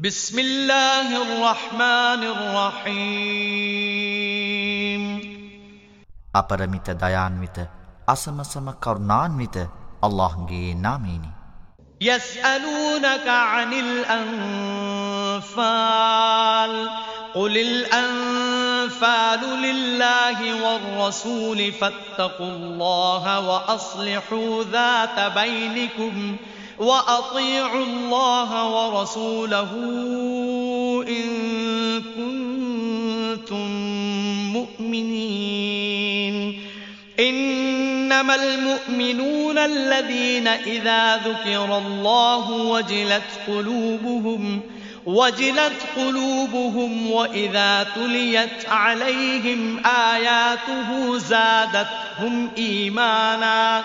بسم الله الرحمن الرحيم අපරමිත දයාන්විත අසමසම කරුණාන්විත අල්ලාහ්ගේ නාමයෙන් يسألونك عن الأنفال قل الأنفال لله والرسول فاتقوا الله وأصلحوا ذات بينكم ۖ وأطيعوا الله ورسوله إن كنتم مؤمنين. إنما المؤمنون الذين إذا ذكر الله وجلت قلوبهم وجلت قلوبهم وإذا تليت عليهم آياته زادتهم إيمانا.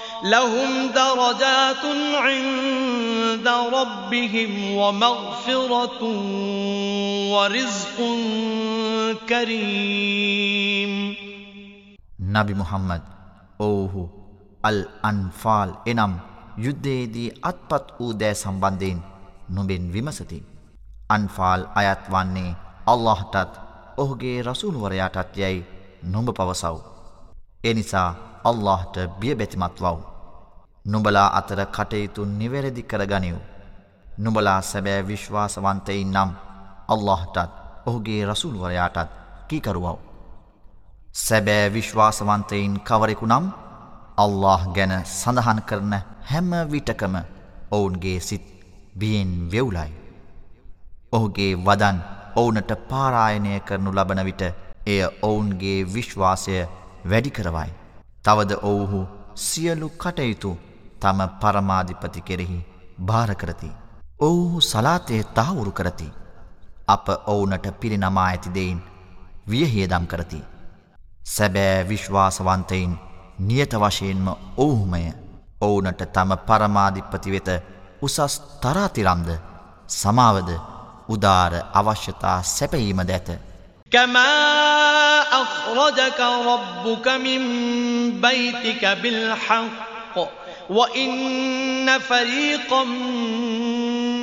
لهم درجات عند ربهم ومغفرة ورزق كريم නබි මුහම්මද් ඔවුහු අල් අන්ෆාල් එනම් යුද්ධයේදී අත්පත් වූ දෑ සම්බන්ධයෙන් නොබෙන් විමසති. අන්ෆාල් අයත් වන්නේ අල්لهටත් ඔහුගේ රසුල්වරයාටත් යැයි නොඹ පවසව්. එනිසා අල්لهට බියබැතිමත්වව්. නුඹලා අතර කටයුතු නිවැරදි කරගනිව්. නුඹලා සැබෑ විශ්වාසවන්තයින් නම් අල්لهටත් ඔහුගේ රසුල්වරයාටත් කීකරුවව. සැබෑ විශ්වාසවන්තයින් කවරෙකු නම් අල්له ගැන සඳහන් කරන හැම විටකම ඔවුන්ගේ සිත් බියෙන් වෙවුලයි. ඔහුගේ වදන් ඔවුනට පාරායනය කරනු ලබන විට එය ඔවුන්ගේ විශ්වාසය වැඩිකරවයි. තවද ඔවුහු සියලු කටයුතු තම පරමාධිපති කෙරෙහි භාරකරති. ඔවුහු සලාතය තහවුරු කරති. අප ඔවුනට පිරිනමා ඇතිදෙයින් වියහියදම් කරති. සැබෑ විශ්වාසවන්තයින් නියත වශයෙන්ම ඔවුහුමය ඔවුනට තම පරමාධිපති වෙත උසස් තරාතිරම්ද සමාවද උදාර අවශ්‍යතා සැපීම දැත. كما أخرجك ربك من بيتك بالحق وإن فريقا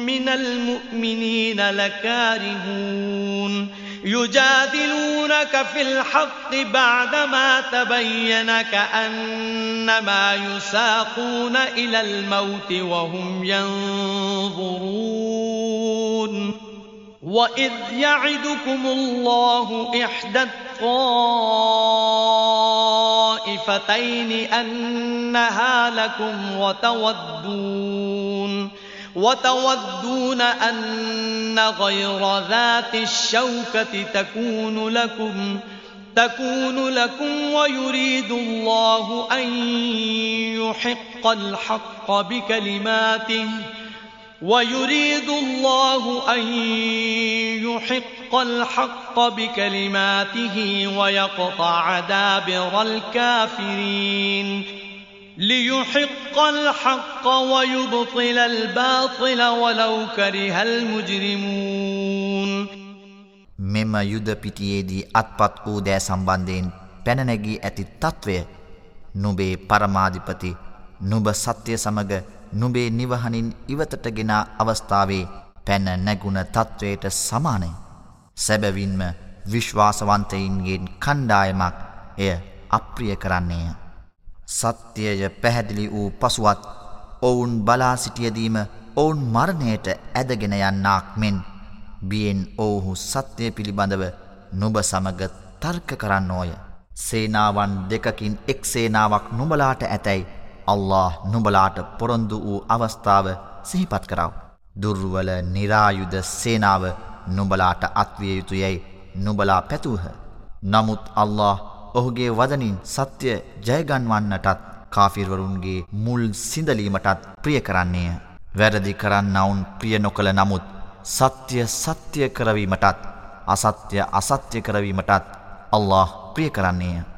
من المؤمنين لكارهون يجادلونك في الحق بعدما تبين كأنما يساقون إلى الموت وهم ينظرون وإذ يعدكم الله إحدى الطائفتين أنها لكم وتودون وتودون أن غير ذات الشوكة تكون لكم تكون لكم ويريد الله أن يحق الحق بكلماته ويريد الله أن يحق الحق بكلماته ويقطع دابر الكافرين ليحق الحق ويبطل الباطل ولو كره المجرمون මෙම යුද පිටියේදී අත්පත් වූ දෑ සම්බන්ධයෙන් පැනනැගී ඇති තත්ත්වය නුබේ පරමාධිපති නුබ සත්‍යය සමග නුබේ නිවහනින් ඉවතට ගෙන අවස්ථාවේ පැන නැගුණ තත්ත්වයට සමානය. සැබවින්ම විශ්වාසවන්තයින්ගෙන් කණ්ඩායමක් එය අප්‍රිය කරන්නේය. සත්‍යය පැහැදිලි වූ පසුවත් ඔවුන් බලා සිටියදීම ඔවුන් මරණයට ඇදගෙන යන්නාක් මෙන් බියෙන් ඔවුහු සත්‍යය පිළිබඳව නුබ සමග තර්ක කරන්න ඕය. සේනාවන් දෙකකින් එක් සේනාවක් නුබලාට ඇතැයි අල්له නුඹලාට පොරොන්දු වූ අවස්ථාව සිහිපත් කරව. දුර්වල නිරායුද සේනාව නුඹලාට අත්විය යුතුයැයි නුබලා පැතුූහ. නමුත් අල්له ඔහුගේ වදනින් සත්‍ය ජයගන්වන්නටත් කාෆිර්වරුන්ගේ මුල් සිදලීමටත් ප්‍රිය කරන්නේය. වැරදි කරන්නවුන් ප්‍රිය නොකළ නමුත් සත්‍ය සත්‍ය කරවීමටත් අසත්‍ය අසත්‍ය කරවීමටත් අල්له ප්‍රිය කරන්නේය.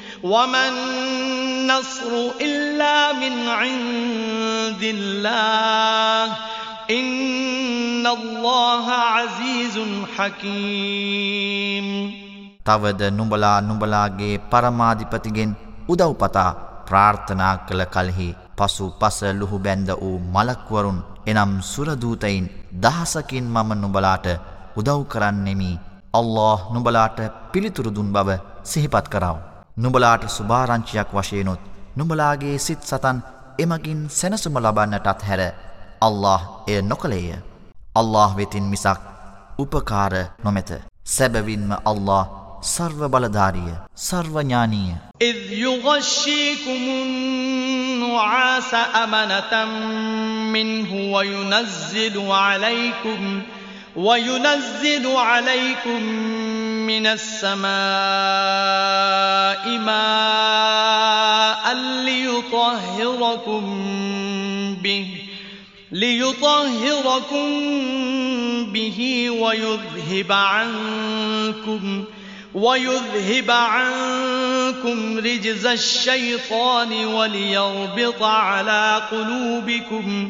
وَمَن نَّصْرُ إِلَّا مِنْ عِندِ اللَّهِ إِنَّ اللَّهَ عَزِيزٌ حَكِيمٌ තවද නුඹලා නුඹලාගේ පරමාධිපතිගෙන් උදව්පතා ප්‍රාර්ථනා කළ කලෙහි පසු පස ලුහු බැන්ද වූ මලක්වරුන් එනම් සුරදූතයින් දහසකින් මම නුඹලාට උදව් කරන්නෙමි අල්له නුඹලාට පිළිතුරු දුන් බව සිහිපත් කරාව. නුඹලාට සුභාරංචියක් වශයනොත් නුඹලාගේ සිත් සතන් එමගින් සැනසුම ලබන්නටත් හැර අල්له එය නොකළේය. අල්له වෙතින් මිසක් උපකාර නොමැත. සැබවින්ම අල්له සර්ව බලධාරිය සර්වඥානීය إذ يغشيكم النعاس أمنة منه وينزل عليكم وينزل عليكم من السماء ماء ليطهركم به ليطهركم به ويذهب عنكم ويذهب عنكم رجز الشيطان وليربط على قلوبكم.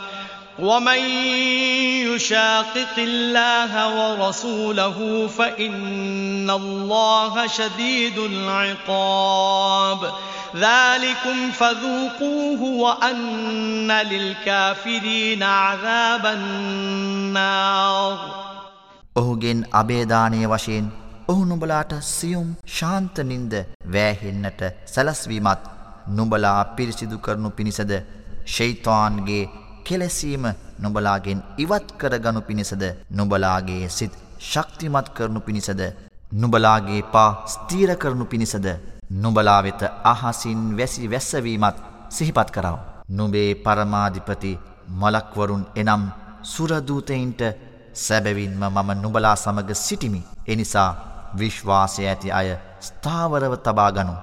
ومن يشاقق الله ورسوله فإن الله شديد العقاب ذلكم فذوقوه وأن للكافرين عذاب النار ඔහුගෙන් අබේදානය වශයෙන් ඔහු නුඹලාට සියුම් ශාන්තනින්ද වෑහෙන්නට සැලස්වීමත් නුඹලා පිරිසිදු කරනු පිණිසද ශෛතාන්ගේ කෙලෙසීම නුඹලාගෙන් ඉවත් කරගනු පිණිසද නුඹලාගේ සිත් ශක්තිමත් කරනු පිණිසද නුඹලාගේ පා ස්තීර කරනු පිණිසද නුඹලා වෙත අහසින් වැසි වැස්සවීමත් සිහිපත් කරව. නුබේ පරමාධිපති මලක්වරුන් එනම් සුරදූතයින්ට සැබැවින්ම මම නුබලා සමග සිටිමි. එනිසා විශ්වාසය ඇති අය ස්ථාවරව තබාගනු.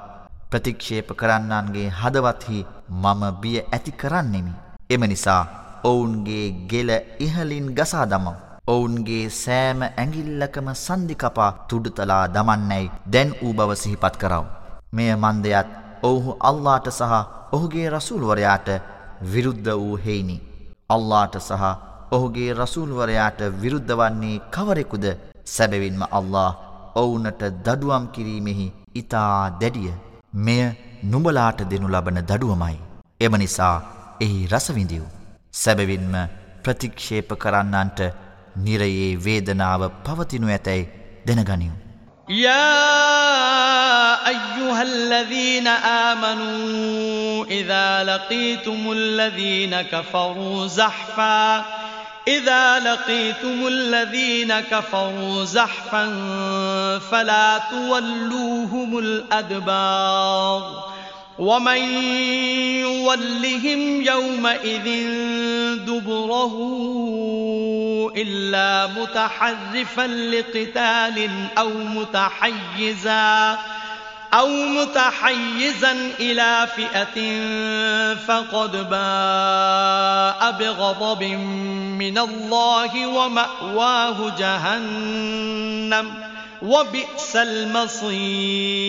ප්‍රතික්ෂේප කරන්නන්ගේ හදවත්හි මම බිය ඇති කරන්නෙමි. එම නිසා ඔවුන්ගේ ගෙල ඉහලින් ගසා දමව. ඔවුන්ගේ සෑම ඇඟිල්ලකම සන්ධිකපා තුඩුතලා දමන්නැයි දැන් වූ බව සිහිපත් කරව. මෙය මන්දයත් ඔවුහු අල්ලාට සහ ඔහුගේ රසූල්වරයාට විරුද්ධ වූ හෙයිනි. අල්ලාට සහ ඔහුගේ රසූල්වරයාට විරුද්ධ වන්නේ කවරෙකුද සැබවින්ම අල්له ඔවුනට දඩුවම් කිරීමෙහි ඉතා දැඩිය මෙය නුඹලාට දෙනු ලබන දඩුවමයි. එම නිසා එහි රසවිඳිව්. සැබවින්ම ප්‍රතික්ෂේප කරන්නන්ට නිරයේ වේදනාව පවතිනු ඇතැයි දැනගනිව්. يا أيها الذين آمنوا إذا لقيتم الذين كفروا زحفا إذا لقيتم الذين كفروا زحفا فلا تولوهم الأدبار ومن يولهم يومئذ دبره إلا متحرفا لقتال أو متحيزا أو متحيزا إلى فئة فقد باء بغضب من الله ومأواه جهنم وبئس المصير.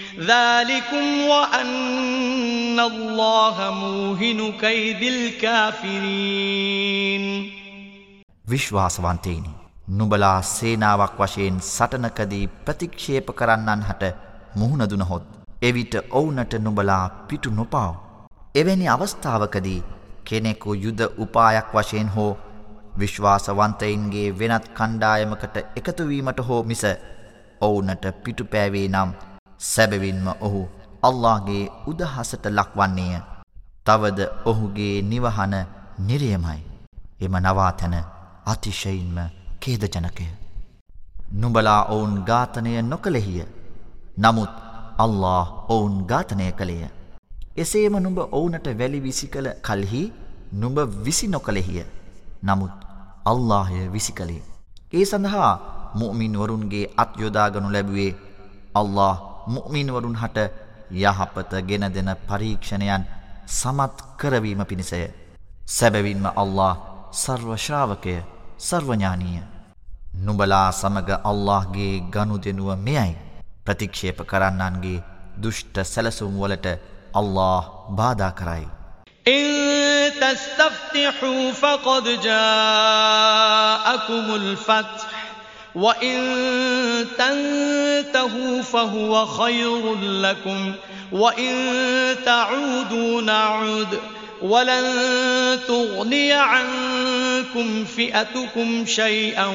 ذلكم وأن الله موهن كيد الكافرين විශ්වාසවන්තේනි නුබලා සේනාවක් වශයෙන් සටනකදී ප්‍රතික්ෂේප කරන්නන් හට මුහුණදුනහොත් එවිට ඔවුනට නුබලා පිටු නොපාව. එවැනි අවස්ථාවකදී කෙනෙකු යුද උපායක් වශයෙන් හෝ විශ්වාසවන්තයින්ගේ වෙනත් කණ්ඩායමකට එකතුවීමට හෝ මිස ඔවුනට පිටුපෑවේ නම් සැබවින්ම ඔහු අල්لهගේ උදහසට ලක්වන්නේය. තවද ඔහුගේ නිවහන නිරියමයි. එම නවාතැන අතිශයින්ම කේදජනකය නුබලා ඔවුන් ඝාතනය නොකළෙහිය. නමුත් අල්له ඔවුන් ඝාතනය කළේය. එසේම නුඹ ඔවුනට වැලි විසි කළ කල්හි නුඹ විසි නොකළෙහිය. නමුත් අල්لهය විසි කළේ. ඒ සඳහා මුමින් වරුන්ගේ අත්යොදාගනු ලැබුවේ අල්له මුමින්වරුන් හට යහපත ගෙන දෙන පරීක්ෂණයන් සමත් කරවීම පිණිසය. සැබැවින්ම අල්له සර්වශ්‍රාවකය සර්වඥානීය. නුබලා සමග අල්لهගේ ගනුදෙනුව මෙයයි ප්‍රතික්ෂේප කරන්නන්ගේ දුෂ්ට සැලසුම් වලට අල්له බාධා කරයි. إن تستفتحوا فقد جاءكم الفتح وإن تنتهوا فهو خير لكم وإن تعودوا نعود ولن تغني عنكم فئتكم شيئا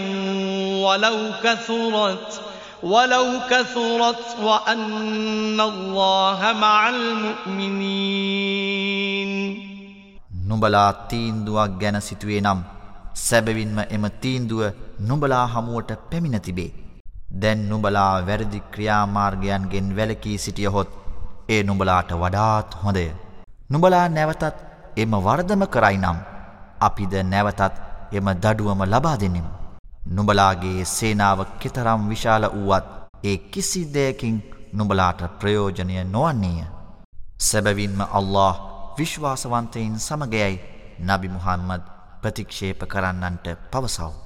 ولو كثرت ولو كثرت وأن الله مع المؤمنين නුඹලා තීන්දුවක් ගැන සිතුවේ නම් සැබවින්ම එම තීන්දුව නුඹලා හමුවට පැමිණ තිබේ. දැන් නුඹලා වැරදි ක්‍රියාමාර්ගයන්ගෙන් වැලකී සිටියහොත් ඒ නුඹලාට වඩාත් හොඳය. නුඹලා නැවතත් එම වර්ධම කරයි නම් අපිද නැවතත් එම දඩුවම ලබා දෙන්නෙමු. නුඹලාගේ සේනාව කෙතරම් විශාල වුවත් ඒ කිසි දෙයකින් නුඹලාට ප්‍රයෝජනය නොවන්නේය. සැබවින්ම අල්له විශ්වාසවන්තයින් සමගයයි නබි මුහම්මද ප්‍රතික්ෂේප කරන්නන්ට පවසව.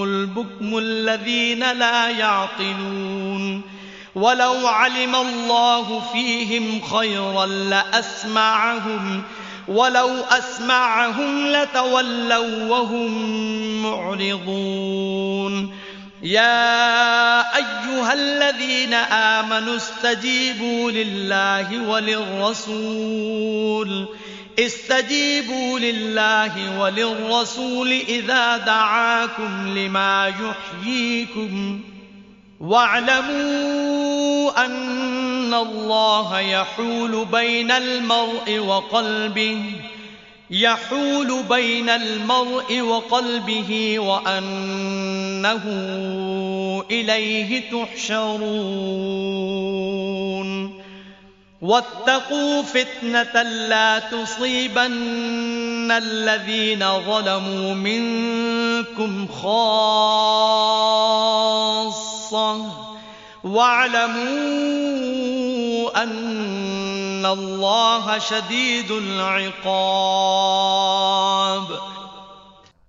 البكم الذين لا يعقلون. ولو علم الله فيهم خيرا لأسمعهم ولو أسمعهم لتولوا وهم معرضون. يا أيها الذين آمنوا استجيبوا لله وللرسول. استجيبوا لله وللرسول إذا دعاكم لما يحييكم واعلموا أن الله يحول بين المرء وقلبه يحول بين المرء وقلبه وأنه إليه تحشرون واتقوا فتنة لا تصيبن الذين ظلموا منكم خاصة واعلموا أن الله شديد العقاب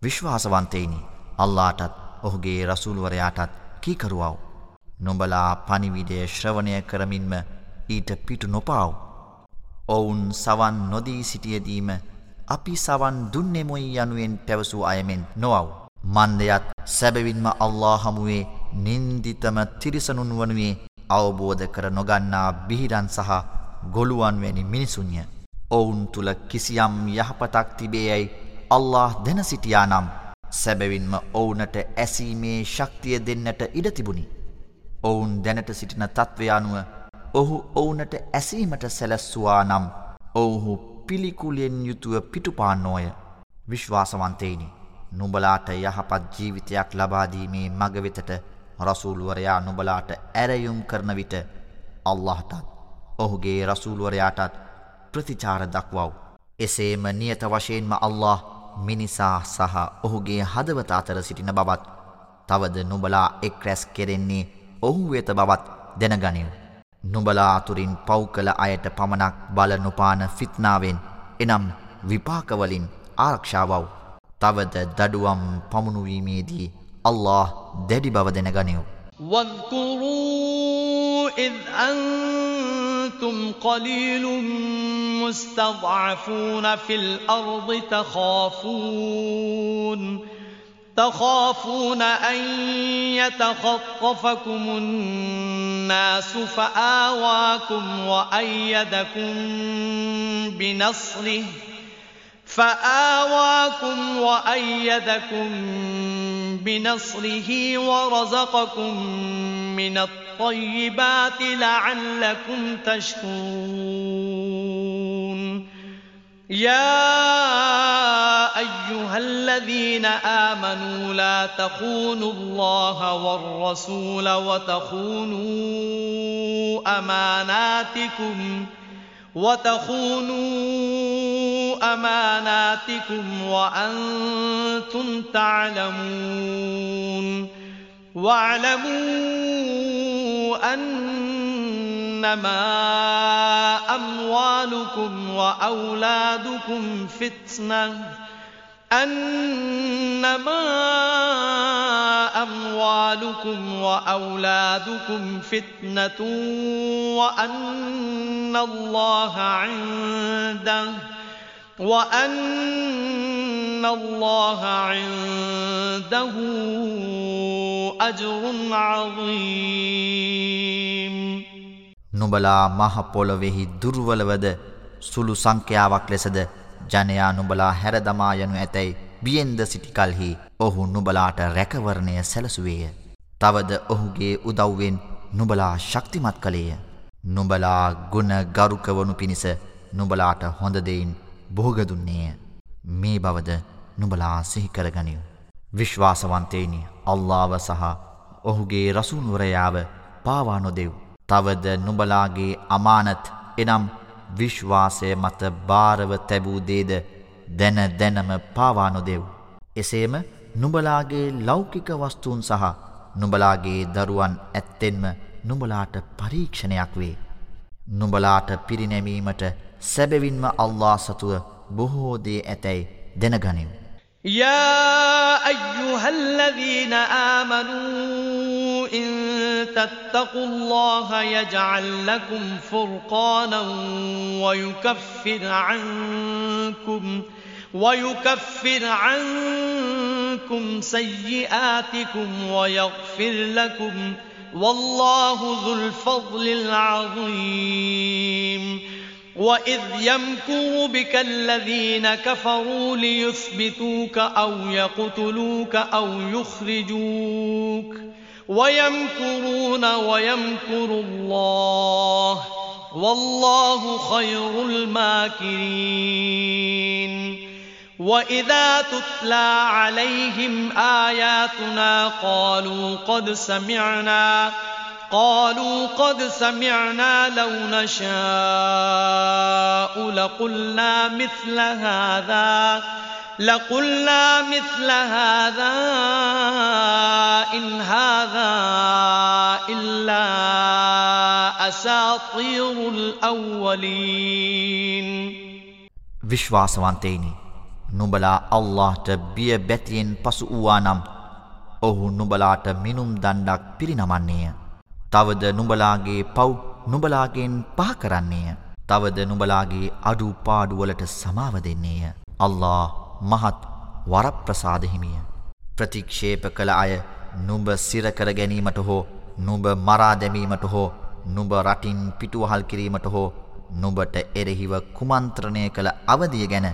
විශ්වාසවන්තයිනි අල්ලාටත් ඔහුගේ රසූල්වරයාටත් කීකරුවව් නොබලා පනිවිඩය ශ්‍රවණය කරමින්ම ඊට පිටු නොපාව්. ඔවුන් සවන් නොදී සිටියදීම අපි සවන් දුන්නෙමුයි යනුවෙන් පැවසූ අයමෙන් නොවව්. මන්දයත් සැබවින්ම අල්ලා හමුවේ නින්දිතම තිරිසනුන් වනුවේ අවබෝධ කර නොගන්නා බිහිරන් සහ ගොළුවන්වැනි මිනිසුන්ය. ඔවුන් තුළ කිසියම් යහපතක් තිබේ යැයි අල්له දෙන සිටියා නම් සැබවින්ම ඔවුනට ඇසීමේ ශක්තිය දෙන්නට ඉඩතිබුණි. ඔවුන් දැනට සිටින තත්ත්වයානුව ඔහු ඔවුනට ඇසීමට සැලැස්සුවා නම් ඔවුහු පිළිකුලෙන් යුතුව පිටුපාන්නෝය විශ්වාසවන්තයිනි නුඹලාට යහපත් ජීවිතයක් ලබාදීමේ මගවෙතට රසූල්ුවරයා නුබලාට ඇරයුම් කරන විට අල්لهටත් ඔහුගේ රසූල්ුවරයාටත් ප්‍රතිචාර දක්වව්. එසේම නියත වශයෙන්ම අල්له මිනිසා සහ ඔහුගේ හදවත අතර සිටින බවත් තවද නුබලා එක් රැස් කෙරෙන්නේ ඔහු වෙත බවත් දැනගනිල්. නුබලාතුරින් පව් කළ අයට පමණක් බල නොපාන ෆිත්නාවෙන් එනම් විපාකවලින් ආරක්ෂාවව්. තවද දඩුවම් පමුණුවීමේදී අල්له දැඩි බව දෙන ගනිව්. وَذْكُرُوا إِذْ أَنْتُمْ قَلِيلٌ مُسْتَضْعَفُونَ فِي الْأَرْضِ تَخَافُونَ تخافون أن يتخطفكم الناس فآواكم وأيدكم بنصره فآواكم وأيدكم بنصره ورزقكم من الطيبات لعلكم تشكرون يا أيها الذين آمنوا لا تخونوا الله والرسول وتخونوا أماناتكم وتخونوا أماناتكم وأنتم تعلمون واعلموا أنما أموالكم وأولادكم فتنة. أنما أموالكم وأولادكم فتنة وأن الله عنده. وأن الله عنده أجر عظيم නුඹලා මහ පොළොවෙහි දුර්වලවද සුළු සංඛ්‍යාවක් ලෙසද ජනයා නුබලා හැරදමා යනු ඇතැයි බියෙන්ද සිටිකල්හි ඔහු නුබලාට රැකවරණය සැලසුවේය. තවද ඔහුගේ උදව්වෙන් නුබලා ශක්තිමත් කළේය. නුබලා ගුණ ගරුකවනු පිණිස නුබලාට හොඳදයින් බෝගදුන්නේය. මේ බවද නුබලා සිහිකරගනිව්. විශ්වාසවන්තේනි අල්ලාව සහ ඔහුගේ රසුන්වරයාව පාවා නොදෙව්. තවද නුබලාගේ අමානත් එනම් විශ්වාසය මත භාරව තැබූ දේද දැන දැනම පාවානොදෙව්. එසේම නුබලාගේ ලෞකික වස්තුූන් සහ නුබලාගේ දරුවන් ඇත්තෙන්ම නුබලාට පරීක්ෂණයක් වේ. නුබලාට පිරිනැමීමට සැබවින්ම අල්ලා සතුව බොහෝදේ ඇතැයි දැනගනිම්. يا أيها الذين آمنوا إن تتقوا الله يجعل لكم فرقانا ويكفر عنكم ويكفر عنكم سيئاتكم ويغفر لكم والله ذو الفضل العظيم وإذ يمكر بك الذين كفروا ليثبتوك أو يقتلوك أو يخرجوك ويمكرون ويمكر الله والله خير الماكرين. وإذا تتلى عليهم آياتنا قالوا قد سمعنا قالوا قد سمعنا لو نشاء لقلنا مثل هذا لقلنا مثل هذا إن هذا إلا أساطير الأولين. විශ්වාසවන්තේනි නුඹලා අල්ලාහට බිය බැතියෙන් පසු වූවා නම් ඔහු නුඹලාට මිනුම් දණ්ඩක් පිරිනමන්නේය. තවද නුඹලාගේ පව් නුඹලාගෙන් පහ කරන්නේය. තවද නුඹලාගේ අඩු පාඩුවලට සමාව දෙන්නේය. අල්له මහත් වරප්‍රසාදහිමිය. ප්‍රතික්ෂේප කළ අය නුඹ සිරකර ගැනීමට හෝ නුඹ මරා දැමීමට හෝ නුඹ රටින් පිටුවහල් කිරීමට හෝ නුබට එරෙහිව කුමන්ත්‍රණය කළ අවදිය ගැන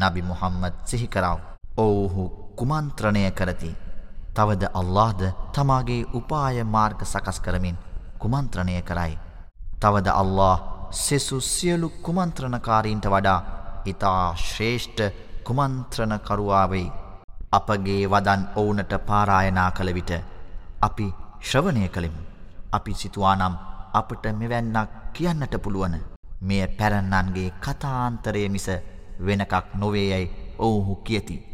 නබි මුහම්මද් සිහි කරව. ඔවුහු කුමන්ත්‍රණය කරති. තවද අල්لهද තමාගේ උපාය මාර්ග සකස් කරමින් කුමන්ත්‍රණය කරයි. තවද අල්له සෙසු සියලු කුමන්ත්‍රණකාරීන්ට වඩා ඉතා ශ්‍රේෂ්ඨ කුමන්ත්‍රණකරුවාවෙයි. අපගේ වදන් ඔවුනට පාරායනා කළ විට අපි ශ්‍රවණය කළෙමු. අපි සිතුවානම් අපට මෙවැන්නක් කියන්නට පුළුවන. මෙය පැරන්නන්ගේ කතාන්තරය මිස වෙනකක් නොවේයැයි ඔවුහු කියති.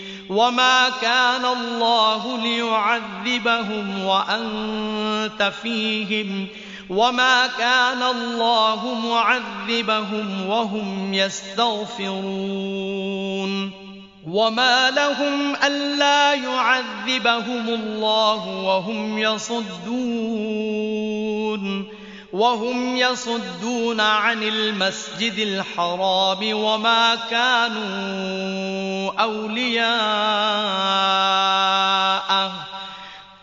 وما كان الله ليعذبهم وأنت فيهم وما كان الله معذبهم وهم يستغفرون وما لهم ألا يعذبهم الله وهم يصدون وهم يصدون عن المسجد الحرام وما كانوا أولياءه.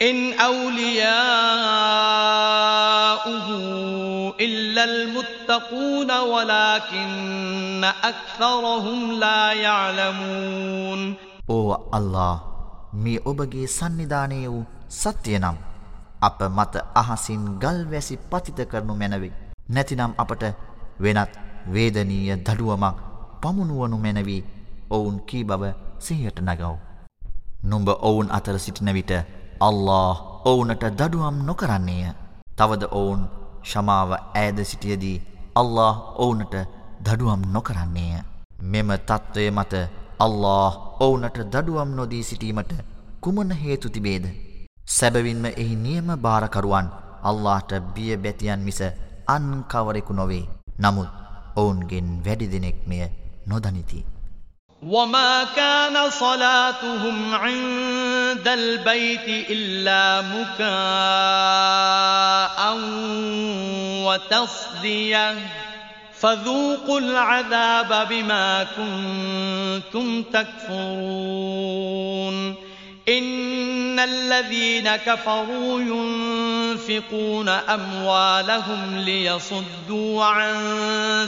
إن أولياؤه إلا المتقون ولكن أكثرهم لا يعلمون. أو الله مي أبغي سنداني ستينام අප මත අහසින් ගල්වැසි පතිත කරනු මැනවේ. නැතිනම් අපට වෙනත් වේදනීය දඩුවමක් පමුණුවනු මැනවී ඔවුන් කී බව සිහයට නගව. නුඹ ඔවුන් අතර සිටින විට අල්له ඔවුනට දඩුවම් නොකරන්නේය. තවද ඔවුන් ශමාව ඇද සිටියදී අල්له ඔවුනට දඩුවම් නොකරන්නේය. මෙම තත්ත්වය මත අල්له ඔවුනට දඩුවම් නොදී සිටීමට කුමන හේතු තිබේද. සැබවින්ම එහි නියම භාරකරුවන් අල්لهට බිය බැතියන් මිස අන් කවරෙකු නොවේ නමුත් ඔවුන්ගෙන් වැඩි දෙනෙක් මෙය නොදනිති. وما كان صلاتهم عند البيت إلا مكاء وتصديا فذوقوا العذاب بما كنتم تكفرون إن الذين كفروا ينفقون أموالهم ليصدوا عن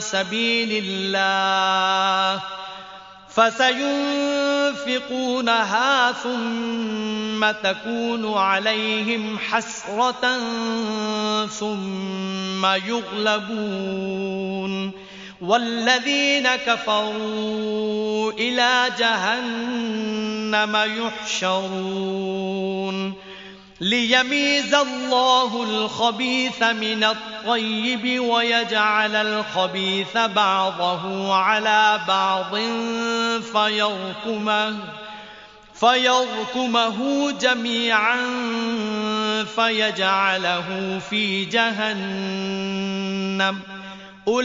سبيل الله فسينفقونها ثم تكون عليهم حسرة ثم يغلبون والذين كفروا إلى جهنم يحشرون. ليميز الله الخبيث من الطيب ويجعل الخبيث بعضه على بعض فيركمه فيركمه جميعا فيجعله في جهنم. أولئك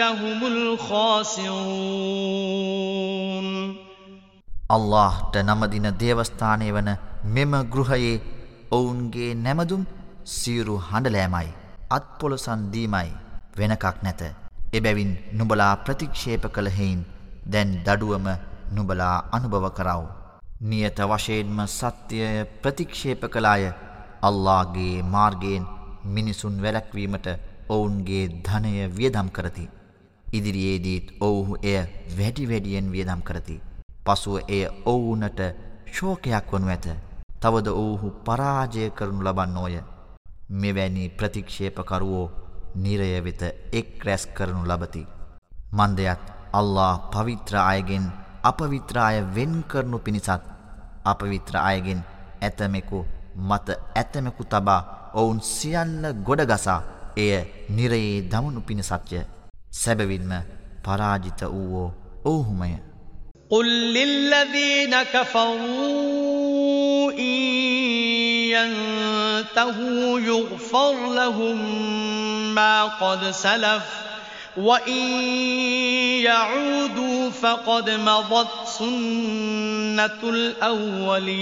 هم الخاسرون. අල්ලාහ්ට නමදින දේවස්ථානය වන මෙම ගෘහයේ ඔවුන්ගේ නැමදුම් සීරු හඬලෑමයි අත්පොලසන් දීමයි වෙනකක් නැත. එබැවින් නුබලා ප්‍රතික්ෂේප කළහෙයින් දැන් දඩුවම නුබලා අනුභව කරව. නියත වශයෙන්ම සත්‍යය ප්‍රතික්ෂේප කළාය. අල්ලාගේ මාර්ගයෙන් මිනිසුන් වැලැක්වීමට ඔවුන්ගේ ධනය වියදම් කරති. ඉදිරියේදීත් ඔවුහු එය වැඩි වැඩියෙන් වියදම් කරති. පසුව එය ඔවුනට ශෝකයක් වනු ඇත. තවද ඔවුහු පරාජය කරනු ලබන්නෝය. මෙවැනි ප්‍රතික්ෂේපකරුවෝ නිරය වෙත එක් රැස් කරනු ලබති. මන්දයත් අල්له පවිත්‍ර අයගෙන් අපවිත්‍රාය වෙන් කරනු පිණිසත් අපවිත්‍ර අයගෙන් ඇතමෙකු මත ඇතමෙකු තබා ඔවුන් සියල්ල ගොඩගසා එය නිරයේ දමනු පිණිසත්ය සැබවින්ම පරාජිත වූවෝ ඔවුහුමය قل للذين كفروا إن ينتهوا يغفر لهم ما قد سلف وإن يعودوا فقد مضت سنة الأولين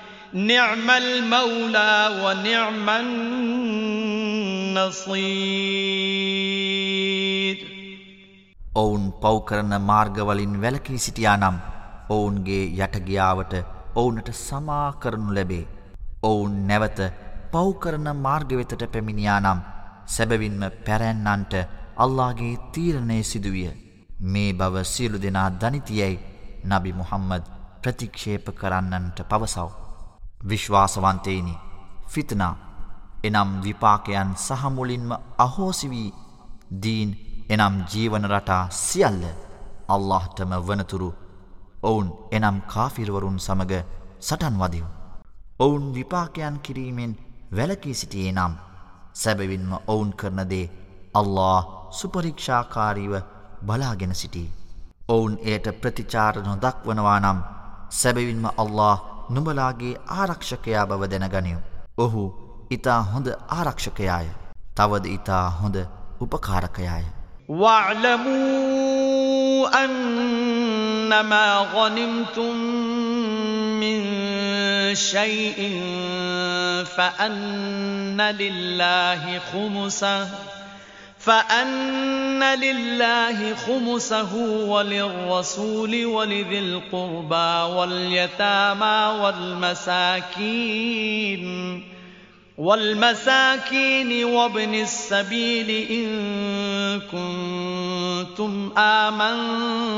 نعم المولى ونعم النصير ඔවුන් පව්කරන මාර්ගවලින් වැලකී සිටියානම් ඔවුන්ගේ යටගියාවට ඔවුනට සමා කරනු ලැබේ. ඔවුන් නැවත පව්කරන මාර්ගවෙතට පැමිණියානම් සැබවින්ම පැරැන්නන්ට අල්ලාගේ තීරණය සිදුවිය. මේ බව සියලු දෙනා දනිතියැයි නබි මුහම්මද ප්‍රතික්ෂේප කරන්නන්ට පවසව. විශ්වාසවන්තේනි ෆිතනා එනම් විපාකයන් සහමුලින්ම අහෝසි වී දීන් එනම් ජීවන රටා සියල්ල අල්ලාහටම වනතුරු ඔවුන් එනම් කාෆිරවරුන් සමග සටන් වදිව්. ඔවුන් විපාකයන් කිරීමෙන් වැලකී සිටියේ නම් සැබවින්ම ඔවුන් කරනදේ අල්ලා සුපරීක්ෂාකාරීව බලාගෙන සිටි. ඔවුන් එයට ප්‍රතිචාර නොදක්වනවා නම් සැබවින්ම අල්له නුඹලාගේ ආරක්ෂකයා බව දැනගනිව්. ඔහු ඉතා හොඳ ආරක්ෂකයාය. තවද ඉතා හොඳ උපකාරකයාය. واعلموا أنما غنمتم من شيء فأن لله خمسه فأن لله خمسه وللرسول ولذي القربى واليتامى والمساكين والمساكين وابن السبيل إن كنتم آمنتم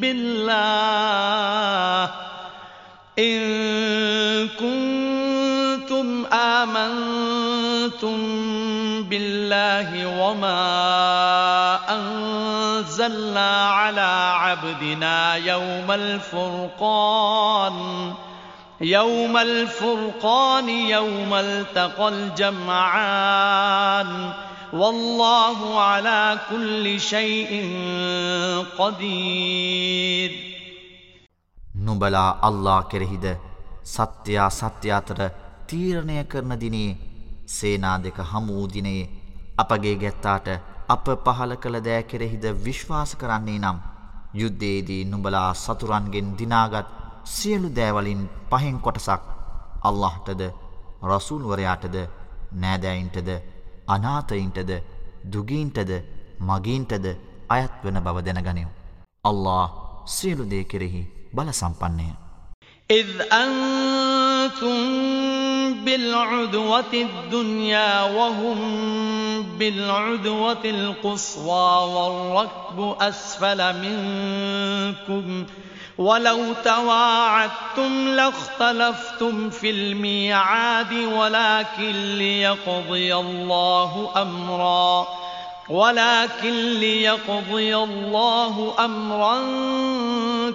بالله إن كنتم آمنتم بالله وما أنزلنا على عبدنا يوم الفرقان يوم الفرقان يوم التقى الجمعان والله على كل شيء قدير නුබලා අල්ලා කෙරෙහිද සත්‍යයා සත්‍ය අතර තීරණය කරන දිනේ සේනා දෙක හමු වූ දිනේ අපගේ ගැත්තාට අප පහල කළ දෑ කෙරෙහිද විශ්වාස කරන්නේ නම් යුද්ධයේදී නුඹලා සතුරන්ගෙන් දිනාගත් සියලු දෑවලින් පහෙන් කොටසක් අල්ලාහටද රසූල්වරයාටද නෑදෑයින්ටද අනාතයින්ටද දුගීන්ටද මගීන්ටද අයත් වන බව දැනගනිව්. අල්له සියලු දේ කෙරෙහි බල සම්පන්නේය. إذ أنتم بالعدوة الدنيا وهم بالعدوة القصوى والركب أسفل منكم ولو تواعدتم لاختلفتم في الميعاد ولكن ليقضي الله أمرا ولكن ليقضي الله أمرا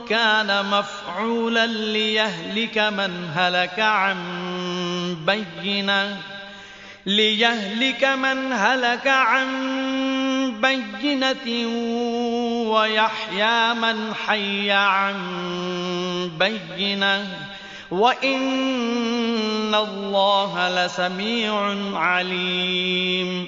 كان مفعولا ليهلك من هلك عن بينة. ليهلك من هلك عن بينة ويحيى من حي عن بينة. وإن الله لسميع عليم.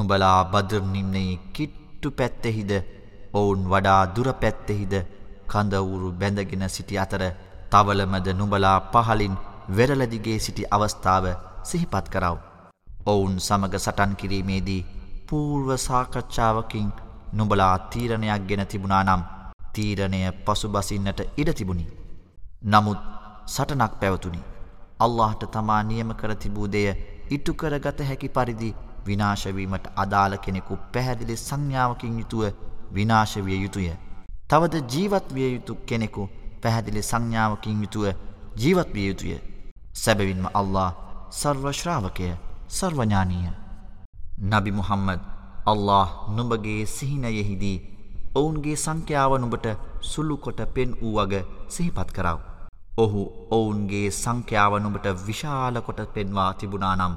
නුබලා බදර් නිම්නයේ කිට්ටු පැත්තෙහිද ඔවුන් වඩා දුර පැත්තෙහිද කඳවුරු බැඳගෙන සිටි අතර තවලමද නුබලා පහලින් වෙරලදිගේ සිටි අවස්ථාව සිහිපත් කරව. ඔවුන් සමග සටන් කිරීමේදී පූර්ව සාකච්ඡාවකින් නුබලා තීරණයක් ගෙන තිබුණා නම් තීරණය පසුබසින්නට ඉඩ තිබුණි. නමුත් සටනක් පැවතුනි. අල්لهට තමා නියම කර තිබූ දෙය ඉටු කරගත හැකි පරිදි විනාශ වීමට අදාළ කෙනෙකු පැහැදිලි සංඥාවකින් යුතුව විනාශ විය යුතුය. තවද ජීවත් විය යුතු කෙනෙකු පැහැදිලි සංඥාවකින් යුතුව ජීවත් විය යුතුය. සැබවින්ම අල්ලා සර්ව ශ්‍රාවකය සර්වඥානීය. නබි මුහම්මද් අල්ලා නුඹගේ සිහිනයෙහිදී ඔවුන්ගේ සංඛ්‍යාව නුඹට සුළු කොට පෙන් වූ වග සිහිපත් කරව. ඔහු ඔවුන්ගේ සංඛ්‍යාව නුඹට විශාල කොට පෙන්වා තිබුණා නම්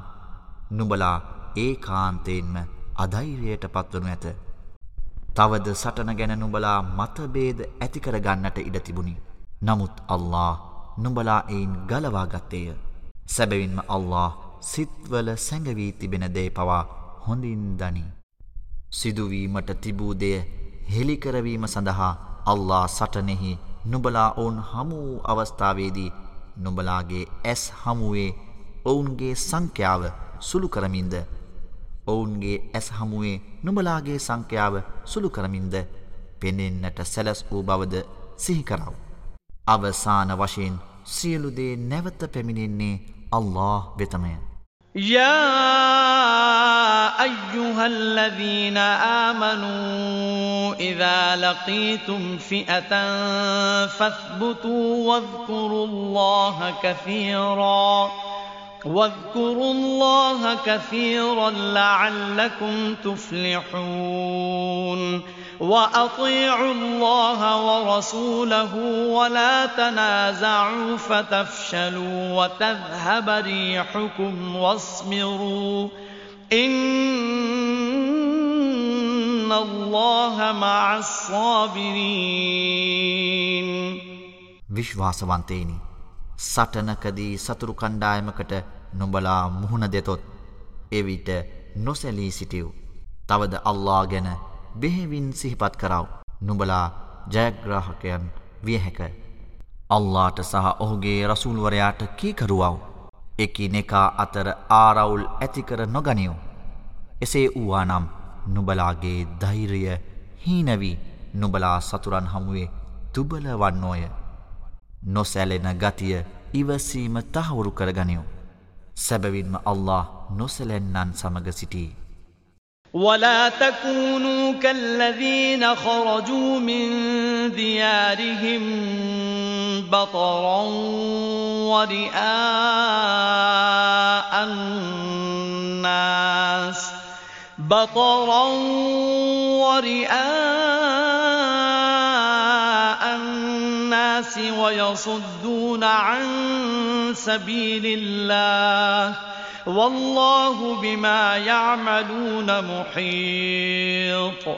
නුඹලා ඒ කාන්තයෙන්ම අධෛරයට පත්වනු ඇත. තවද සටන ගැන නුඹලා මතබේද ඇතිකරගන්නට ඉඩ තිබුණි. නමුත් අල්له නුඹලා එයින් ගලවාගත්තේය. සැබවින්ම අල්له සිත්වල සැඟවී තිබෙන දේ පවා හොඳින් දනි. සිදුවීමට තිබූදය හෙළිකරවීම සඳහා අල්له සටනෙහි නුබලා ඔවුන් හමූ අවස්ථාවේදී නුබලාගේ ඇස් හමුවේ ඔවුන්ගේ සංඛ්‍යාව සුළු කරමින්ද ඔවුන්ගේ ඇස් හමුවේ නුඹලාගේ සංඛ්‍යාව සුළු කරමින්ද පෙනෙන්නට සැලැස් වූ බවද සිහිකරව. අවසාන වශයෙන් සියලුදේ නැවත පැමිණෙන්නේ අල්له වෙතමය. يا أيها الذين آمنوا إذا لقيتم فئة فاثبتوا واذكروا الله كثيراً واذكروا الله كثيرا لعلكم تفلحون وأطيعوا الله ورسوله ولا تنازعوا فتفشلوا وتذهب ريحكم واصبروا إن الله مع الصابرين විශ්වාසවන්තේනි සටනකදී සතුරු කණ්ඩායමකට නොබලා මුහුණ දෙතොත් එවිට නොසැලී සිටියව්. තවද අල්ලා ගැන බෙහෙවින් සිහිපත් කරව. නුබලා ජයග්‍රාහකයන් වියහැක. අල්ලාට සහ ඔහුගේ රසූල්වරයාට කීකරුවව්. එකි නෙකා අතර ආරවුල් ඇතිකර නොගනියෝ. එසේ වූවා නම් නුබලාගේ ධෛරය හීනවී නුබලා සතුරන් හමුවේ තුබල වන්නෝය. නොසැලෙන ගතිය ඉවසීම තහවුරු කරගනිියෝ. සැබවින්ම අල්له නොසැලෙන්නන් සමග සිටී. ولا تكونوا كالذين خرجوا من ديارهم بطرا ورئاء الناس بطرا ورئاء الناس ويصدون عن سبيل الله والله بما يعملون محيط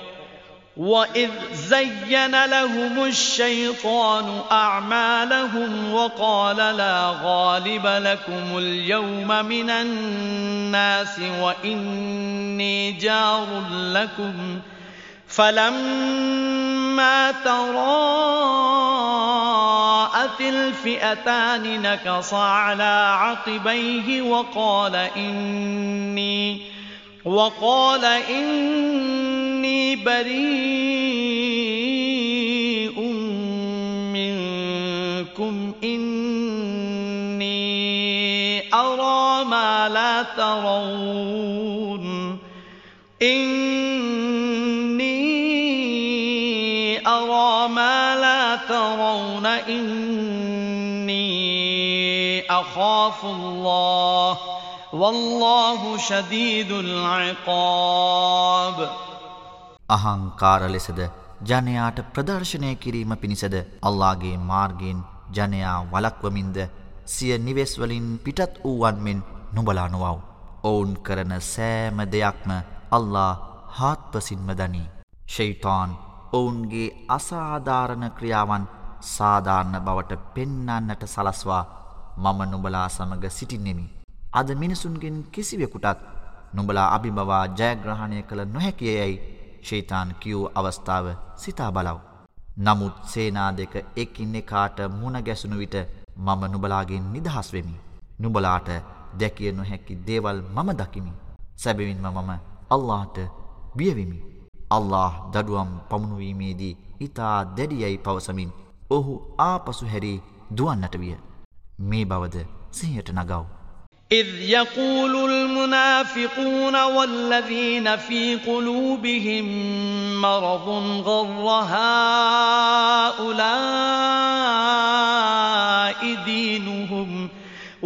وإذ زين لهم الشيطان أعمالهم وقال لا غالب لكم اليوم من الناس وإني جار لكم فلما تراءت الفئتان نكص على عقبيه وقال إني وقال إني بريء منكم إني أرى ما لا ترون إني أرى ما لا ترون إني أخاف الله والله شديد العقاب අහංකාර ලෙසද ජනයාට ප්‍රදර්ශනය කිරීම පිණිසද අල්ලාගේ මාර්ගයෙන් ජනයා වලක්වමින්ද සිය නිවෙස්වලින් පිටත් වූවන් මෙන් නොබලා නොවව්. ඔවුන් කරන සෑම දෙයක්ම අල්ලා හාත්පසින්ම දනී. ශෛතාන් ඔවුන්ගේ අසාධාරණ ක්‍රියාවන් සාධාරණ බවට පෙන්නන්නට සලස්වා මම නුබලා සමඟ සිටින්නෙමි. අද මිනිසුන්ගෙන් කිසිවෙකුටත් නුබලා අභිබවා ජයග්‍රහණය කළ නොහැකියයැයි ශේතාන් කියූ අවස්ථාව සිතා බලව්. නමුත් සේනා දෙක එකින් එකාට මුණ ගැසුණු විට මම නුබලාගෙන් නිදහස් වෙමි. නුබලාට දැකිය නොහැකි දේවල් මම දකිමි. සැබවින්ම මම අල්ලාට බියවෙමි. අල්له දඩුවම් පමුණුවීමේදී ඉතා දැඩියයි පවසමින් ඔහු ආපසු හැරී දුවන්නට විය මේ බවද සිහයට නගව්. إذ يقول المنافقون والذين في قلوبهم مرض غر هؤلاء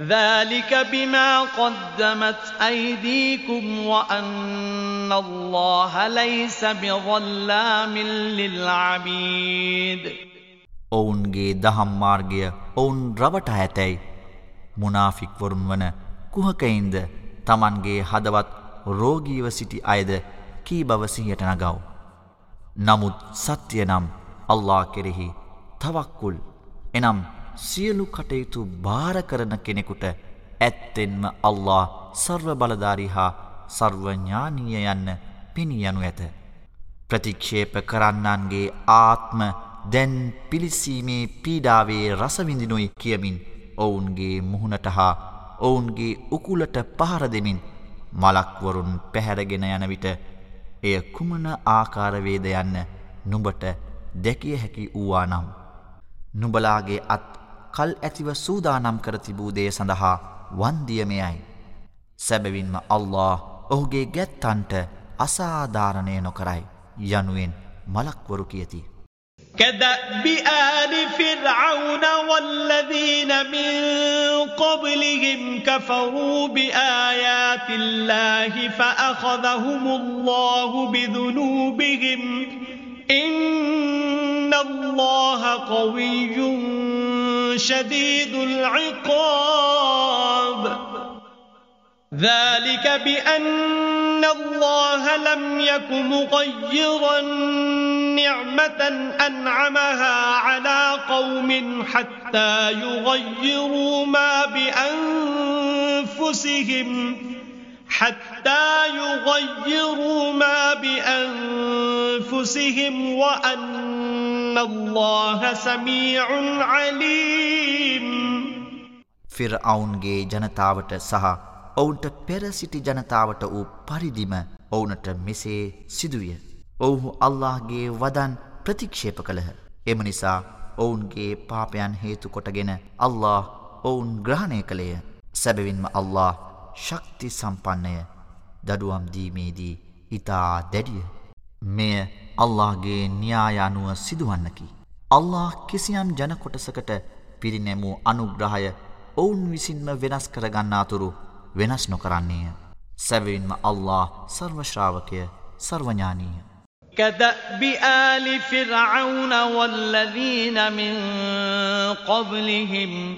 ذلك بما قدمت أيديكم وأن الله ليس بظلام للعبيد ඔවුන්ගේ දහම් මාර්ගය ඔවුන් රවටා ඇතැයි මුනාෆික්වරුන් වන කුහකයින්ද තමන්ගේ හදවත් රෝගීව සිටි අයද කී බවසිහයට නගව්. නමුත් සත්‍යය නම් අල්ලා කෙරෙහි තවක්කුල් එනම් සියලු කටයුතු භාර කරන කෙනෙකුට ඇත්තෙන්ම අල්له සර්ව බලධාරි හා සර්වඥානීය යන්න පිණියනු ඇත. ප්‍රතික්ෂේප කරන්නන්ගේ ආත්ම දැන් පිලිසීමේ පීඩාවේ රසවිඳිනුයි කියමින් ඔවුන්ගේ මුහුණට හා ඔවුන්ගේ උකුලට පහර දෙමින් මලක්වරුන් පැහැරගෙන යන විට එය කුමන ආකාරවේද යන්න නුඹට දැකිය හැකි වූවා නම්. නුබලාගේ අත් කල් ඇතිව සූදානම් කර තිබූ දේ සඳහා වන්දියමයයි. සැබවින්ම අල්له ඔහුගේ ගැත්තන්ට අසාධාරණය නොකරයි යනුවෙන් මලක්වරු කියති. كدأب آل فرعون والذين من قبلهم كفروا بآيات الله فأخذهم الله بذنوبهم إن الله قوي شديد العقاب ذلك بأن الله لم يك مغيرا نعمة أنعمها على قوم حتى يغيروا ما بأنفسهم حتى يغيروا ما بأنفسهم وأن الله سميع عليم ෆිරඅවුන්ගේ ජනතාවට සහ ඔවුන්ට පෙර සිටි ජනතාවට වූ පරිදිම ඔවුනට මෙසේ සිදුවිය. ඔවුහු අල්ලාහගේ වදන් ප්‍රතික්ෂේප කළහ. එම නිසා ඔවුන්ගේ පාපයන් හේතු කොටගෙන අල්ලා ඔවුන් ග්‍රහණය කළේය. සැබවින්ම අල්له ශක්ති සම්පන්නය දඩුවම් දීමේදී ඉතා දැඩිය මෙය අල්لهගේ න්‍යායානුව සිදුවන්නකි. අල්له කිසියම් ජනකොටසකට පිරිනැමූ අනුග්‍රහය ඔවුන් විසින්ම වෙනස් කරගන්නාතුරු වෙනස් නොකරන්නේය. සැවවින්ම අල්له සර්වශ්‍රාවකය සර්වඥානීය. كداب آل فرعون والذين من قبلهم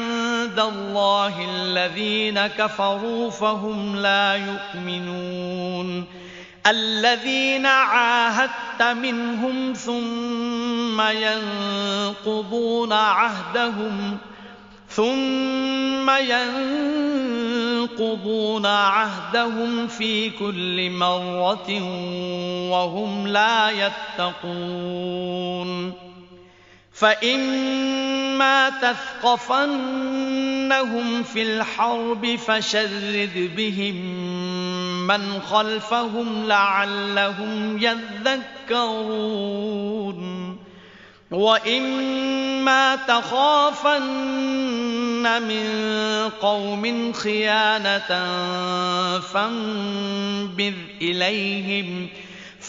الله الذين كفروا فهم لا يؤمنون. الذين عاهدت منهم ثم ينقضون عهدهم ثم ينقضون عهدهم في كل مرة وهم لا يتقون. فإما تثقفنهم في الحرب فشرد بهم من خلفهم لعلهم يذكرون وإما تخافن من قوم خيانة فانبذ إليهم ۖ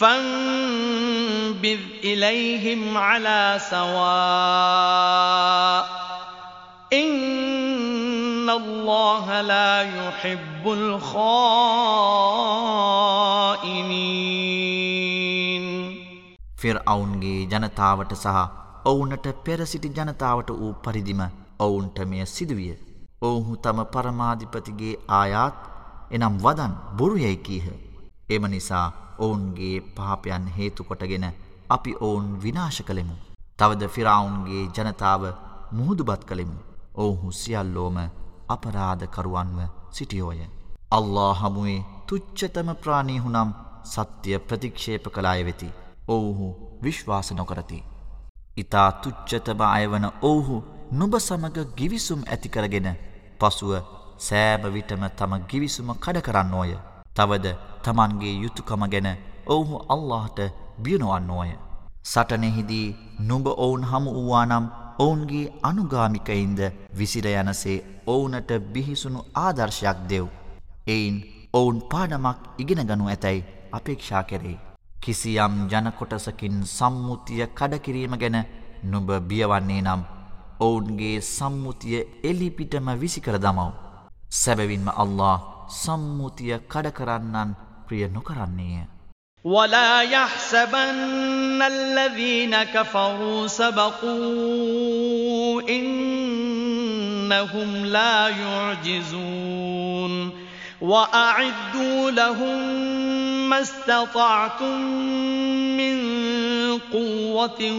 فانبذ إليهم على سواء إن الله لا يحب الخائنين ෆිර්අවුන්ගේ ජනතාවට සහ ඔවුන්ට පෙර සිටි ජනතාවට වූ පරිදිම ඔවුන්ට මෙය සිදුවිය. ඔවුහු තම පරමාධිපතිගේ ආයාත් එනම් වදන් බොරුයැයි කීහ. එම නිසා ඔවුන්ගේ පාපයන් හේතුකොටගෙන අපි ඔවුන් විනාශ කළෙමු. තවද ෆිරාවුන්ගේ ජනතාව මුහුදුබත් කළෙමු. ඔවුහු සියල්ලෝම අපරාධකරුවන්ව සිටියෝය. අල්له හමුවේ තුච්චතම ප්‍රාණීහුනම් සත්‍යය ප්‍රතික්ෂේප කලාය වෙති. ඔවුහු විශ්වාස නොකරති. ඉතා තුච්චතම අයවන ඔවුහු නුබ සමග ගිවිසුම් ඇතිකරගෙන පසුව සෑම විටම තම ගිවිසුම කඩ කරන්න ඕය. තවද තමන්ගේ යුතුකම ගැන ඔවුහු අල්لهට බියනුවන්නෝය. සටනෙහිදී නුඹ ඔවුන් හමු වූවානම් ඔවුන්ගේ අනුගාමිකයින්ද විසිරයනසේ ඔවුනට බිහිසුණු ආදර්ශයක් දෙව්. එයින් ඔවුන් පාඩමක් ඉගෙනගනු ඇතැයි අපේක්ෂා කෙරේ. කිසියම් ජනකොටසකින් සම්මුතිය කඩකිරීම ගැන නුඹ බියවන්නේ නම් ඔවුන්ගේ සම්මුතිය එලිපිටම විසිකර දමව. සැබවින්ම අල්له සම්මුතිය කඩ කරන්නන් ප්‍රිය නොකරන්නේය. ولا يحسبن الذين كفروا سبقوا إنهم لا يعجزون وأعدوا لهم ما استطعتم من قوة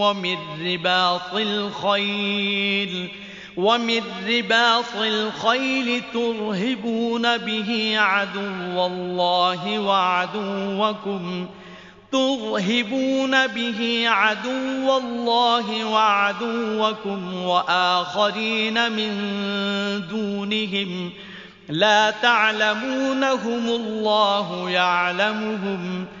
ومن رباط الخيل ومن رباط الخيل ترهبون به عدو الله وعدوكم ترهبون به عدو الله وعدوكم وآخرين من دونهم لا تعلمونهم الله يعلمهم ۖ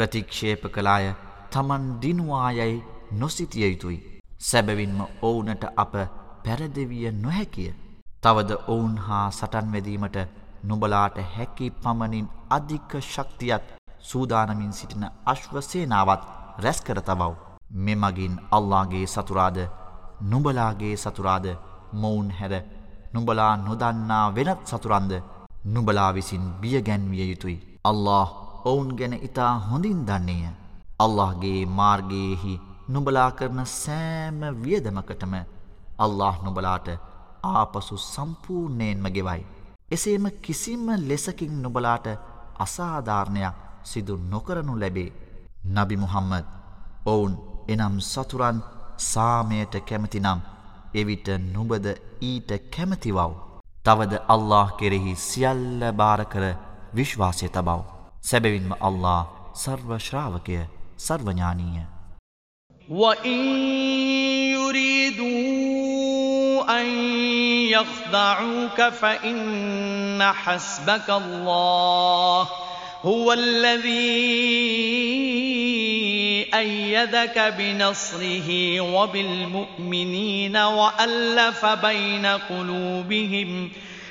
ප්‍රතික්ෂේප කලාය තමන් දිනුවායැයි නොසිතිය යුතුයි. සැබවින්ම ඔවුනට අප පැරදවිය නොහැකිය. තවද ඔවුන් හා සටන්වැදීමට නුබලාට හැකි පමණින් අධික ශක්තියත් සූදානමින් සිටින අශ්වසේනාවත් රැස්කර තබව්. මෙමගින් අල්ලාගේ සතුරාද නුබලාගේ සතුරාද මොවුන් හැර නුබලා නොදන්නා වෙනත් සතුරන්ද නුබලා විසින් බියගැන්විය යුතුයි. අල්له ඔවුන් ගැන ඉතා හොඳින් දන්නේය. අල්لهගේ මාර්ගයෙහි නුබලා කරන සෑම වියදමකටම අල්له නුබලාට ආපසු සම්පූර්ණයෙන්ම ගෙවයි. එසේම කිසිම ලෙසකින් නුබලාට අසාධාරණයක් සිදු නොකරනු ලැබේ. නබි මුහම්මද ඔවුන් එනම් සතුරන් සාමයට කැමතිනම් එවිට නුබද ඊට කැමතිවව්. තවද අල්له කෙරෙහි සියල්ල භාරකර විශ්වාසය තබව. සැබවින්ම අල්ලා සර්ව ශ්‍රාවකය සර්වඥානීය وَإِن يُرِيدُوا أَن يَخْدَعُوكَ فَإِنَّ حَسْبَكَ اللَّهُ هُوَ الَّذِي أَيَّدَكَ بِنَصْرِهِ وَبِالْمُؤْمِنِينَ وَأَلَّفَ بَيْنَ قُلُوبِهِمْ ۖ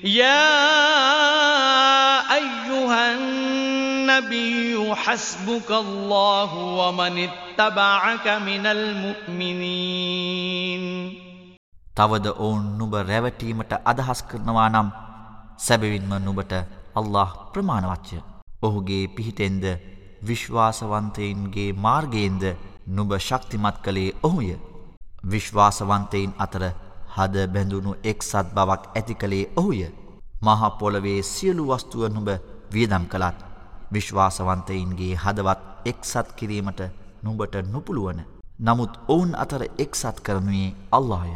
يا أيها النبي حسبك الله ومن اتبعك من المؤمنين. තවද ඔවුන් නුඹ රැවටීමට අදහස් කරනවා නම් සැබවින්ම නුඹට අල්له ප්‍රමාණවච්චය ඔහුගේ පිහිටෙන්ද විශ්වාසවන්තයින්ගේ මාර්ගයෙන්ද නුබ ශක්තිමත් කළේ ඔහුය. විශ්වාසවන්තයින් අතර හද බැඳුණු එක්සත් බවක් ඇති කළේ ඔහුය. මහපොළවේ සියලු වස්තුව නුබ වියදම් කළත් විශ්වාසවන්තයින්ගේ හදවත් එක්සත් කිරීමට නුබට නොපුළුවන. නමුත් ඔවුන් අතර එක්සත් කරනුයේ අල්ලාය.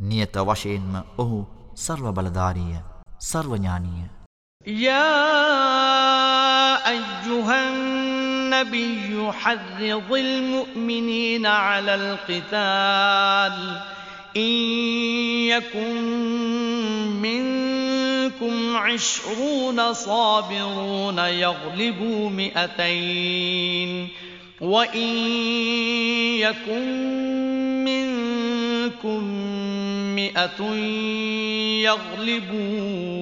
නියත වශයෙන්ම ඔහු සර්වබලධාරීය සර්වඥානීය. يا أيها النبي حرض المؤمنين على القتال إن يكن منكم عشرون صابرون يغلبوا مئتين وإن يكن منكم مئة يغلبون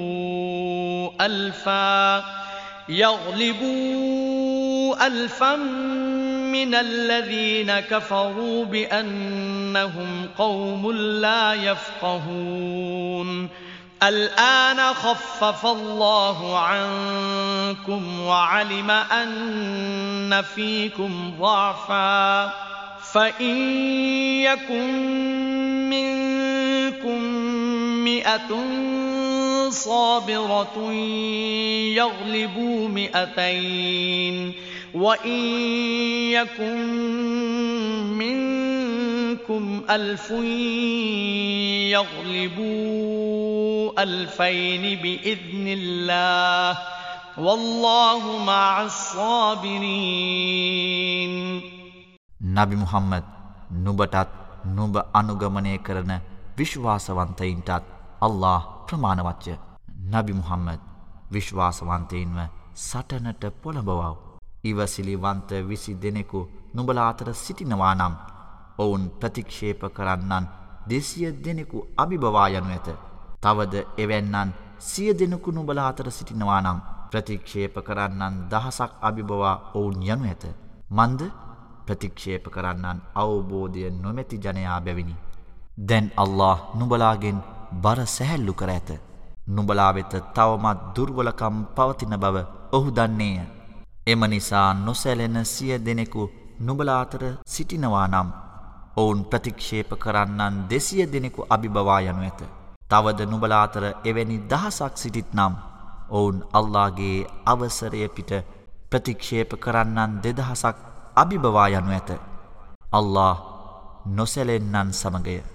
ألفا يغلبوا ألفا من الذين كفروا بأنهم قوم لا يفقهون. الآن خفف الله عنكم وعلم أن فيكم ضعفا. فإن يكن منكم مئة صابرة يغلبوا مئتين وإن يكن منكم ألف يغلبوا ألفين بإذن الله والله مع الصابرين نبي محمد නුබටත් නුබ අනුගමනය කරන විශ්වාසවන්තයින්ටත් අල්له ප්‍රමාණවච්ච නබි මුහම්මද විශ්වාසවන්තයෙන්ව සටනට පොළඹවව්. ඉවසිලිවන්ත විසි දෙනෙකු නුබලාතර සිටිනවා නම් ඔවුන් ප්‍රතික්ෂේප කරන්නන් දෙසිය දෙනෙකු අභිභවා යනු ඇත. තවද එවැන්නන් සිය දෙනෙකු නුබලාතර සිටිනවා නම් ප්‍රතික්ෂේප කරන්නන් දහසක් අභිභවා ඔවුන් යනු ඇත. මන්ද ප්‍රතික්ෂේප කරන්නන් අවබෝධය නොමැති ජනයා බැවිනි. දැන් අල්له නුබලාගෙන් බර සැහැල්ලු කර ඇත. නුබලා වෙත තවමත් දුර්වලකම් පවතින බව ඔහු දන්නේය. එම නිසා නොසැලෙන සිය දෙනෙකු නුබලා අතර සිටිනවා නම් ඔවුන් ප්‍රතික්ෂේප කරන්නන් දෙසිය දෙනෙකු අභිබවා යනු ඇත. තවද නුබලා අතර එවැනි දහසක් සිටිත් නම් ඔවුන් අල්ලාගේ අවසරය පිට ප්‍රතික්ෂේප කරන්නන් දෙදහසක් අභිබවා යනු ඇත. අල්له නොසැලෙන්නන් සමගය.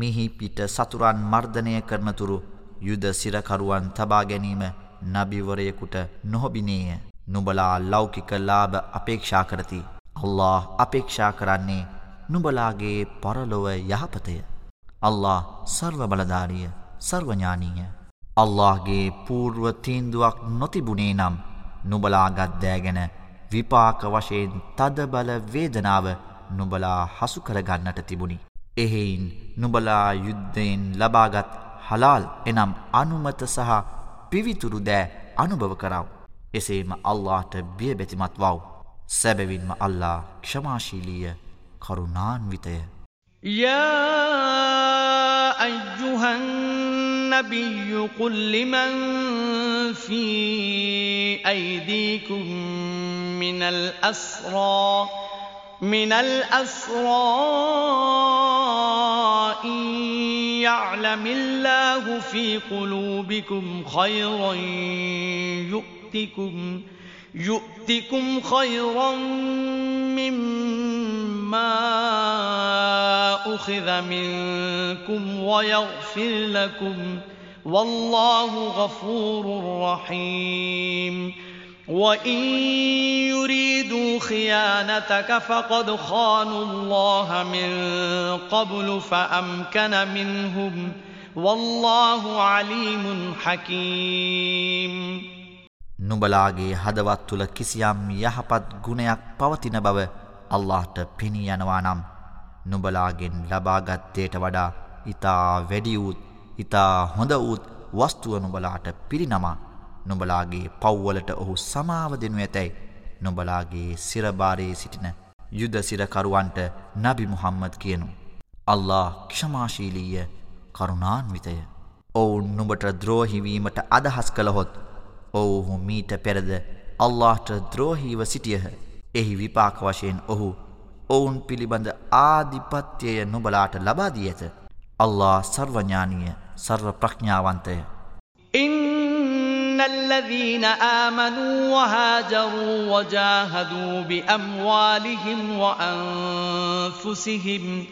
මිහි පිට සතුරන් මර්ධනය කරනතුරු යුද සිරකරුවන් තබා ගැනීම නබිවරයෙකුට නොහොබිනේය. නුඹලා ලෞකික ලාභ අපේක්ෂා කරති. අල්له අපේක්ෂා කරන්නේ නුඹලාගේ පරලොව යහපතය. අල්له සර්ව බලධාරිය සර්වඥානීය. අල්لهගේ පූර්ුව තීන්දුවක් නොතිබුණේ නම් නුබලාගත්දෑ ගැන විපාක වශයෙන් තදබල වේදනාව නුබලා හසු කරගන්නට තිබුණි. එහෙයින් නුබලා යුද්ධයෙන් ලබාගත් හලාල් එනම් අනුමත සහ පිවිතුරු දෑ අනුභව කරව. එසේම අල්ලාට බියබැතිමත් වව්. සැබවින්ම අල්ලා ක්ෂමාශීලීය කරුණාන්විතය. يا أيها النبي قل لمن في أيديكم من الأسرى من الأسرى إن يعلم الله في قلوبكم خيرا يؤتكم يؤتكم خيرا مما أخذ منكم ويغفر لكم. والله غفور رحيم. وَإِن يُرِيدُوا خِيَانَتَكَ فَقَدْ خَانُوا اللَّهَ مِن قَبْلُ فَأَمْكَنَ مِنْهُمْ وَاللَّهُ عَلِيمٌ حَكِيمٌ. නුඹලාගේ හදවත් තුල කිසියම් යහපත් ගුණයක් පවතින බව අල්ලාහට පිණී යනවා නම් නුඹලාගෙන් ලබාගත් දේට වඩා ඊතා වැඩි වූත් ඊතා හොඳ වූත් වස්තුව නුඹලාට පිරිනමා. නොබලාගේ පව්වලට ඔහු සමාව දෙනු ඇතැයි නොබලාගේ සිරභාරයේ සිටින යුදසිරකරුවන්ට නබි මුහම්මද කියනු. අල්ලා ක්ෂමාශීලීය කරුණාන්විතය. ඔවුන් නුබට ද්‍රෝහිවීමට අදහස් කළහොත් ඔවුහු මීට පෙරද අල්ලාට ද්‍රෝහීව සිටියහ එහි විපාක වශයෙන් ඔහු ඔවුන් පිළිබඳ ආධිපත්‍යය නුබලාට ලබාදී ඇත. අල්ලා සර්වඥානීය සර්ව ප්‍රඥාවන්තය. ඉන් إن الذين آمنوا وهاجروا وجاهدوا بأموالهم وأنفسهم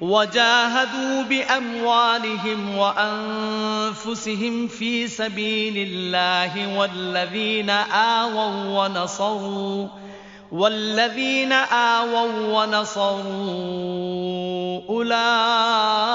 وجاهدوا بأموالهم وأنفسهم في سبيل الله والذين آووا ونصروا والذين آووا ونصروا أولئك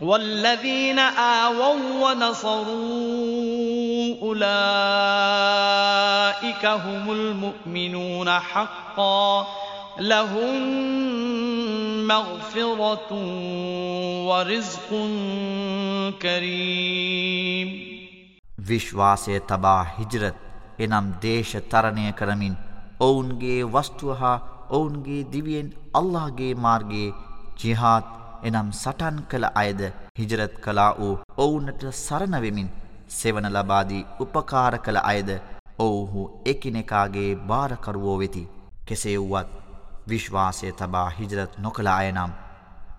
والذين آووا ونصروا أولئك هم المؤمنون حقا لهم مغفرة ورزق كريم. විශ්වාසය තබා හිජරත්. එනම් දේශ තරණය කරමින් ඔවුන්ගේ වස්තුව හා ඔවුන්ගේ දිවියෙන් අල්لهගේ මාර්ගයේ ජිහාත් එනම් සටන් කළ අයද හිජරත් කලා වූ ඔවුනට සරණවෙමින් සෙවන ලබාදී උපකාර කළ අයද ඔවුහු එකිනෙකාගේ භාරකරුවෝ වෙති කෙසේ වුවත් විශ්වාසය තබා හිජරත් නොකළ අයනම්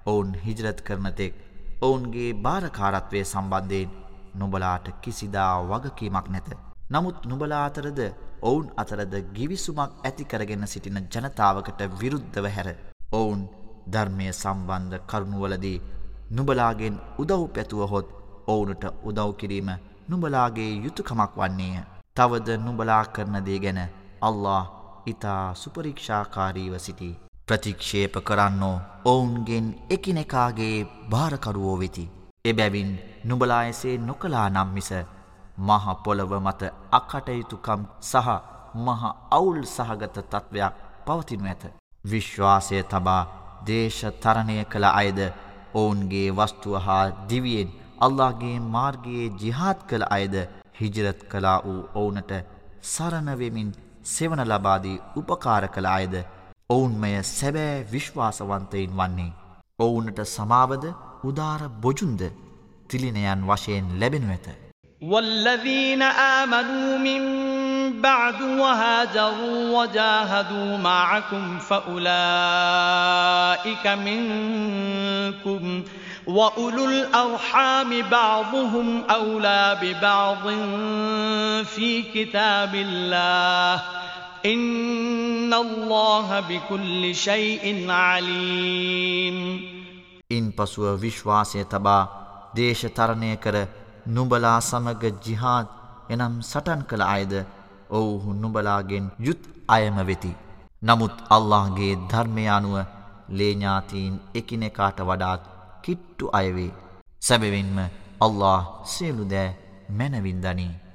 ඔවුන් හිජරත් කරනතෙක් ඔවුන්ගේ භාරකාරත්වය සම්බන්ධයෙන් නුබලාට කිසිදා වගකීමක් නැත. නමුත් නුබලා අතරද ඔවුන් අතරද ගිවිසුමක් ඇති කරගෙන සිටින ජනතාවකට විරුද්ධව හැර. ඔවුන් ධර්මය සම්බන්ධ කරුණුවලදී නුබලාගෙන් උදව් පැතුවහොත් ඔවුනට උදව් කිරීම නුබලාගේ යුතුකමක් වන්නේය. තවද නුබලා කරනදේ ගැන අල්له ඉතා සුපරීක්ෂාකාරීව සිටි. ප්‍රතික්ෂේප කරන්නෝ ඔවුන්ගෙන් එකිනෙකාගේ භාරකරුවෝ වෙති. එබැවින් නුබලා එසේ නොකලා නම් මිස මහ පොළව මත අකටයුතුකම් සහ මහ අවුල් සහගත තත්ත්වයක් පවතිනු ඇත. විශ්වාසය තබා දේශ තරණය කළ අයද ඔවුන්ගේ වස්තුව හා දිවියෙන් අල්ලාගේ මාර්ගයේ ජිහාත් කළ අයද හිජරත් කලා වූ ඔවුනට සරණවෙමින් සෙවන ලබාදී උපකාර කළ අයද ඔවුන්මය සැබෑ විශ්වාසවන්තයින් වන්නේ. ඔවුනට සමාවද උදාර බොජුන්ද තිලිනයන් වශයෙන් ලැබෙනු ඇත. والذين آمنوا من بعد وهاجروا وجاهدوا معكم فأولئك منكم وأولو الأرحام بعضهم أولى ببعض في كتاب الله إن الله بكل شيء عليم ඉන් පසුව විශ්වාසය තබා දේශතරණය කර නුබලා සමග ජිහාත් එනම් සටන් කළ අයද ඔවුහු නුඹලාගෙන් යුත් අයම වෙති. නමුත් අල්لهගේ ධර්මයානුව ලේඥාතීන් එකිනෙකාට වඩාත් කිට්ටු අයවේ. සැබවින්ම අල්له සියලුදෑ මැනවින්දනී.